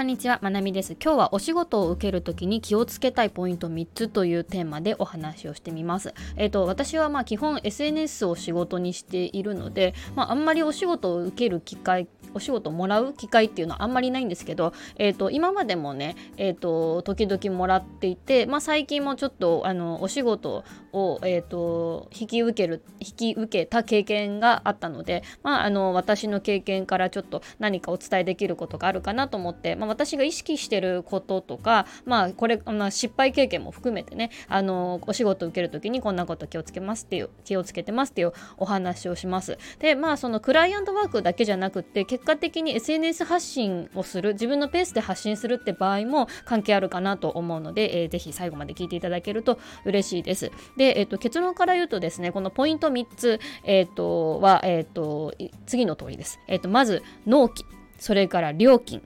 こんにちは、まなみです。今日はお仕事を受けるときに気をつけたいポイント3つというテーマでお話をしてみます。えっ、ー、と、私はまあ基本 SNS を仕事にしているので、まあ、あんまりお仕事を受ける機会お仕事もらう機会っていうのはあんまりないんですけど、えーと、今までもね、えーと、時々もらっていて、まあ、最近もちょっとあのお仕事を、えーと、引き受ける引き受けた経験があったので、まあ、あの私の経験からちょっと何かお伝えできることがあるかなと思って、まあ、私が意識してることとか、まあ、これ、まあ、失敗経験も含めてねあのお仕事受ける時にこんなこと気をつけますっていう気をつけてますっていうお話をします。でまあそのクライアントワークだけじゃなくて結果的に SNS 発信をする自分のペースで発信するって場合も関係あるかなと思うので、えー、ぜひ最後まで聞いていただけると嬉しいです。で、えーと、結論から言うとですねこのポイント3つ、えーと、は、えーと、次の通りです。えー、とまず納期それから料金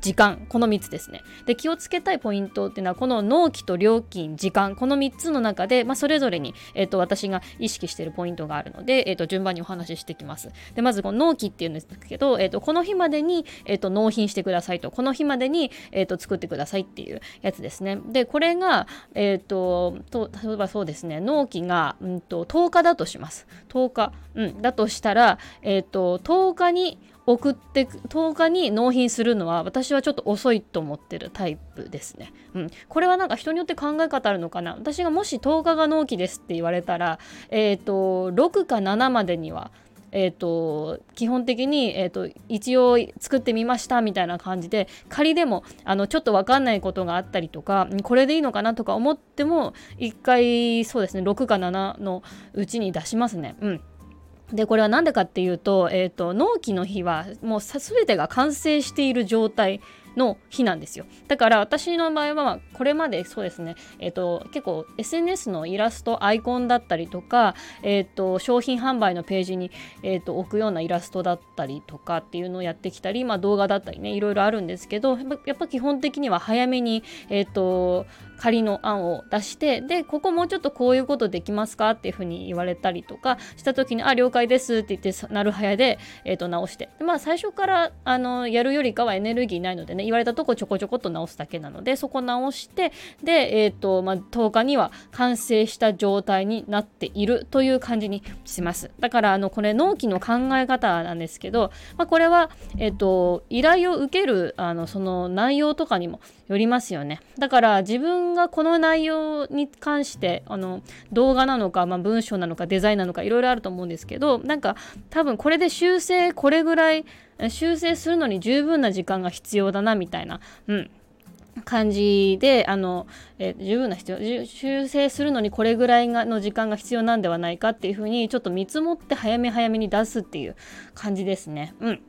時間この3つですね。で気をつけたいポイントっていうのはこの納期と料金時間この3つの中で、まあ、それぞれに、えーと、私が意識しているポイントがあるので、えーと、順番にお話ししてきます。でまずこの納期っていうんですけど、えーと、この日までに、えー、と納品してくださいとこの日までに、えー、と作ってくださいっていうやつですね。でこれが、えー、とと例えばそうですね納期が、うんと、10日だとします。10日、うん、だとしたら、えー、と10日に送って10日に納品するのは私はちょっと遅いと思ってるタイプですね。うん、これはなんか人によって考え方あるのかな？私がもし10日が納期ですって言われたら、えーと、6か7までにはえーと、基本的に、えーと、一応作ってみましたみたいな感じで仮でもあのちょっと分かんないことがあったりとかこれでいいのかなとか思っても1回そうですね6か7のうちに出しますね。うんでこれは何でかっていうと,、えーと、納期の日はもう全てが完成している状態の日なんですよ。だから私の場合は、これまでそうですね、えーと、結構 SNS のイラストアイコンだったりとか、えーと、商品販売のページに、えー、と置くようなイラストだったりとかっていうのをやってきたり、まあ、動画だったりねいろいろあるんですけどやっぱ基本的には早めに、えー、と仮の案を出してでここもうちょっとこういうことできますかっていうふうに言われたりとかした時に「あ了解です」って言ってなる早で、えー、と直して。まあ最初からあのやるよりかはエネルギーないのでね言われたとこちょこちょこっと直すだけなのでそこ直してで、えーとまあ、10日には完成した状態になっているという感じにします。だからあのこれ納期の考え方なんですけど、まあ、これは、えーと依頼を受けるあのその内容とかにもよりますよね。だから自分がこの内容に関してあの動画なのか、まあ、文章なのかデザインなのかいろいろあると思うんですけどなんか多分これで修正これぐらい修正するのに十分な時間が必要だなみたいな、うん、感じであの、え十分な必要修正するのにこれぐらいがの時間が必要なんではないかっていうふうにちょっと見積もって早め早めに出すっていう感じですね。うん、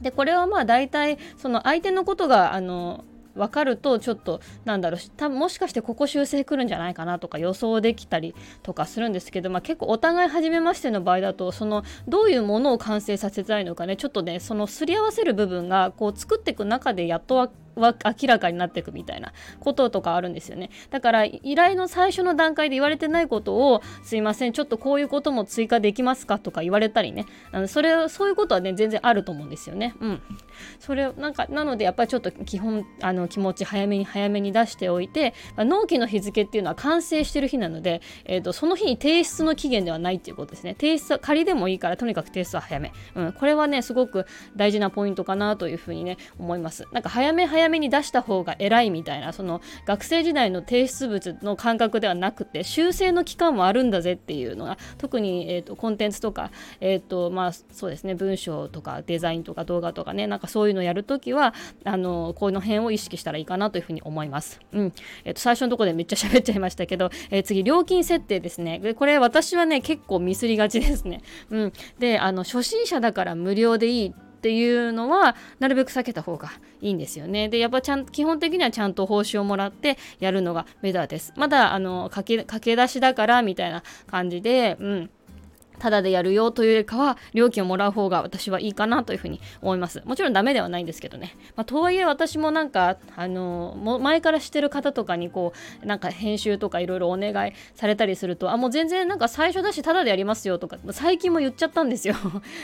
でこれはまあ大体その相手のことがあの分かるとちょっとなんだろう。多分もしかしてここ修正くるんじゃないかなとか予想できたりとかするんですけど、まあ、結構お互い初めましての場合だとそのどういうものを完成させたいのかね。ちょっとねそのすり合わせる部分がこう作っていく中でやっとは明らかになっていくみたいなこととかあるんですよね。だから依頼の最初の段階で言われてないことをすいませんちょっとこういうことも追加できますかとか言われたりね。あのそれそういうことはね全然あると思うんですよね。うん。それなんかなのでやっぱりちょっと基本あの気持ち早めに早めに出しておいて、まあ、納期の日付っていうのは完成してる日なので、えーと、その日に提出の期限ではないっていうことですね。提出は仮でもいいからとにかく提出は早め、うん、これはねすごく大事なポイントかなというふうにね思います。なんか早め早めに出した方が偉いみたいなその学生時代の提出物の感覚ではなくて修正の期間もあるんだぜっていうのが特に、えーと、コンテンツとか、えーとまあ、そうですね文章とかデザインとか動画とかねなんかそういうのやるときはあのこの辺を意識したらいいかなというふうに思います。うんえーと、最初のとこでめっちゃ喋っちゃいましたけど、えー、次料金設定ですねでこれ私はね結構ミスりがちですね。うん、であの初心者だから無料でいいっていうのはなるべく避けた方がいいんですよね。でやっぱちゃん基本的にはちゃんと報酬をもらってやるのがベターです。まだあの駆け駆け出しだからみたいな感じで、うん、ただでやるよというよりかは料金をもらう方が私はいいかなというふうに思います。もちろんダメではないんですけどね、まあ、とはいえ私もなんかあのも前からしてる方とかにこうなんか編集とかいろいろお願いされたりするとあもう全然なんか最初だしただでやりますよとか最近も言っちゃったんですよ。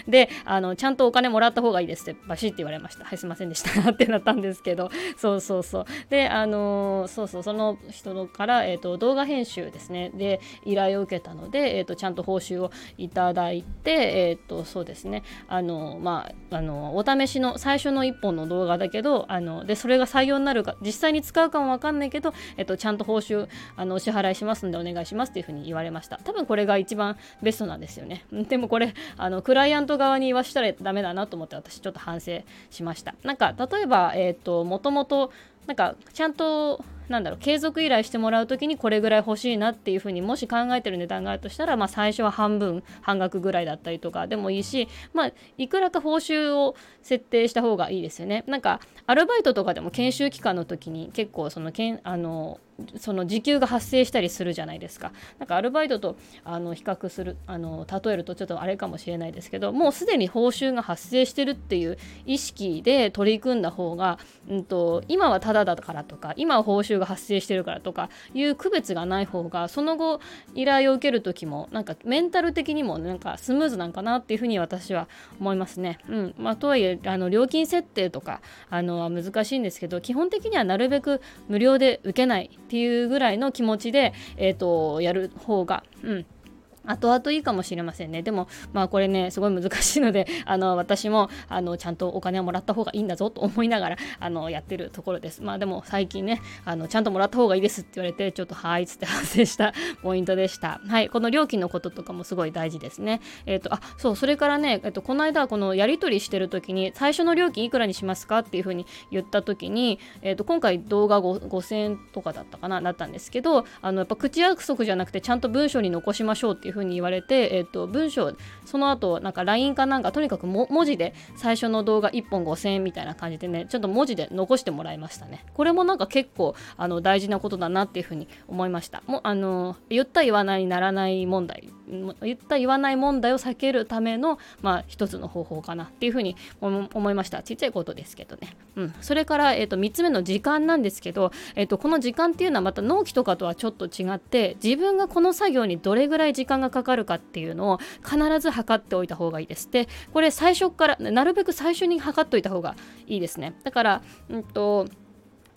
であのちゃんとお金もらった方がいいですってバシッて言われました。はいすいませんでした。ってなったんですけど。そうそうそう。であのそうそうその人から、えーと、動画編集ですね。で依頼を受けたので、えーと、ちゃんと報酬をいただいて、えっ、ー、と、そうですね、あの、まあ、あの、お試しの最初の1本の動画だけど、あの、で、それが採用になるか、実際に使うかもわかんないけど、えっ、ー、と、ちゃんと報酬、あの、お支払いしますんでお願いしますっていうふうに言われました。多分これが一番ベストなんですよね。でもこれ、あの、クライアント側に言わしたらダメだなと思って私ちょっと反省しました。なんか、例えば、えっ、ー、と、もともと、なんか、ちゃんと、なんだろう継続依頼してもらう時にこれぐらい欲しいなっていうふうにもし考えてる値段があるとしたら、まあ、最初は半分半額ぐらいだったりとかでもいいし、まあ、いくらか報酬を設定した方がいいですよね。なんかアルバイトとかでも研修期間の時に結構そのけんあのその時給が発生したりするじゃないですか。なんかアルバイトとあの比較するあの例えるとちょっとあれかもしれないですけどもうすでに報酬が発生してるっていう意識で取り組んだ方が、うんと、今はタダだからとか今は報酬が発生してるからとかいう区別がない方がその後依頼を受ける時もなんかメンタル的にもなんかスムーズなんかなっていうふうに私は思いますね。うんまあ、とはいえあの料金設定とかあの難しいんですけど基本的にはなるべく無料で受けないっていうぐらいの気持ちで、えーと、やる方が、うん、後々いいかもしれませんね。でも、まあこれね、すごい難しいので、あの、私も、あの、ちゃんとお金をもらった方がいいんだぞと思いながら、あの、やってるところです。まあでも最近ね、あの、ちゃんともらった方がいいですって言われて、ちょっとはいつって反省したポイントでした。はい、この料金のこととかもすごい大事ですね。えっ、ー、と、あ、そう、それからね、えっ、ー、と、この間、このやり取りしてる時に、最初の料金いくらにしますかっていうふうに言った時に、えっ、ー、と、今回動画5000円とかだったかな、だったんですけど、あの、やっぱ口約束じゃなくて、ちゃんと文章に残しましょうっていうふうふうに言われて、えーと、文章その後なんか LINE かなんかとにかく文字で最初の動画1本5000円みたいな感じでねちょっと文字で残してもらいましたね。これもなんか結構あの大事なことだなっていうふうに思いました。もあの言った言わないにならない問題言った言わない問題を避けるための、まあ、一つの方法かなっていうふうに思いました。ちっちゃいことですけどね、うん、それから、えーと、3つ目の時間なんですけど、えーと、この時間っていうのはまた納期とかとはちょっと違って自分がこの作業にどれぐらい時間がかかるかっていうのを必ず測っておいた方がいいです。でこれ最初からなるべく最初に測っておいた方がいいですね。だから、うんと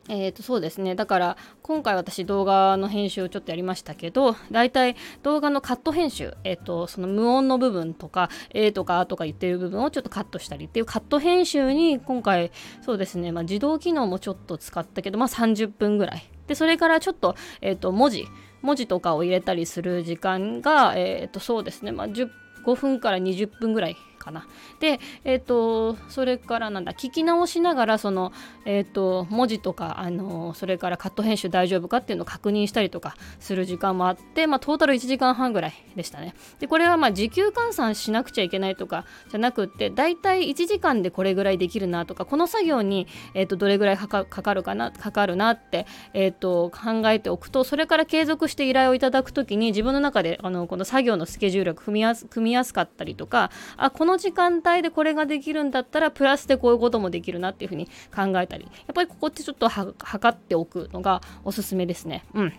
えー、とそうですね。だから今回私動画の編集をちょっとやりましたけどだいたい動画のカット編集、えー、とその無音の部分とか A とか A とか言ってる部分をちょっとカットしたりっていうカット編集に今回そうですね、まあ、自動機能もちょっと使ったけど、まあ、30分ぐらい。でそれからちょっと,、えー、と文字文字とかを入れたりする時間が、えー、とそうですね、まあ、5分から20分ぐらいかな。で、えっ、ー、と、それからなんだ、聞き直しながら、その、えっ、ー、と、文字とか、あの、それからカット編集大丈夫かっていうのを確認したりとかする時間もあって、まあ、トータル1時間半ぐらいでしたね。で、これはまあ、時給換算しなくちゃいけないとかじゃなくって、だいたい1時間でこれぐらいできるなとか、この作業に、えっ、ー、と、どれぐらいかかるかな、かかるなって、えっ、と、考えておくと、それから継続して依頼をいただくときに、自分の中で、あの、この作業のスケジュールが組みやす組みやすかったりとか、あ、このこの時間帯でこれができるんだったらプラスでこういうこともできるなっていうふうに考えたりやっぱりここってちょっと測っておくのがおすすめですね。うん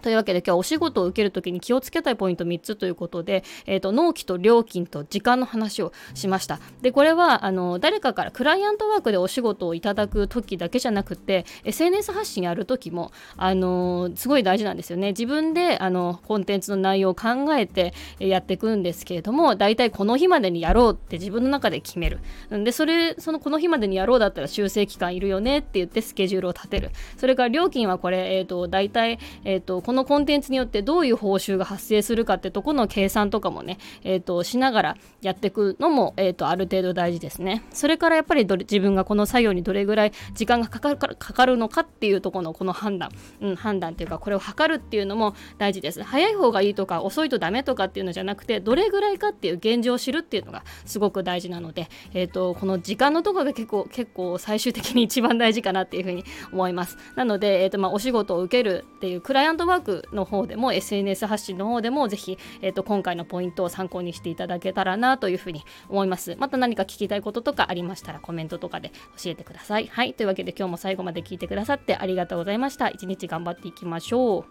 というわけで今日はお仕事を受けるときに気をつけたいポイント3つということで、えーと、納期と料金と時間の話をしました。でこれはあの誰かからクライアントワークでお仕事をいただくときだけじゃなくて SNS 発信やるときもあのすごい大事なんですよね。自分であのコンテンツの内容を考えてやっていくんですけれども大体この日までにやろうって自分の中で決める。でそれそのこの日までにやろうだったら修正期間いるよねって言ってスケジュールを立てる。それから料金はこれ、えーと、大体、えーとこのコンテンツによってどういう報酬が発生するかってとこの計算とかもね、えーと、しながらやっていくのも、えーと、ある程度大事ですね。それからやっぱり自分がこの作業にどれぐらい時間がかかるかかるのかっていうとこのこの判断、うん、判断っていうかこれを測るっていうのも大事です。早い方がいいとか遅いとダメとかっていうのじゃなくてどれぐらいかっていう現状を知るっていうのがすごく大事なので、えーと、この時間のところが結構結構最終的に一番大事かなっていうふうに思います。なので、えーとまあ、お仕事を受けるっていうクライアントワーークの方でも SNS 発信の方でもぜひ、えーと、今回のポイントを参考にしていただけたらなというふうに思います。また何か聞きたいこととかありましたらコメントとかで教えてください。はい。というわけで今日も最後まで聞いてくださってありがとうございました。一日頑張っていきましょう。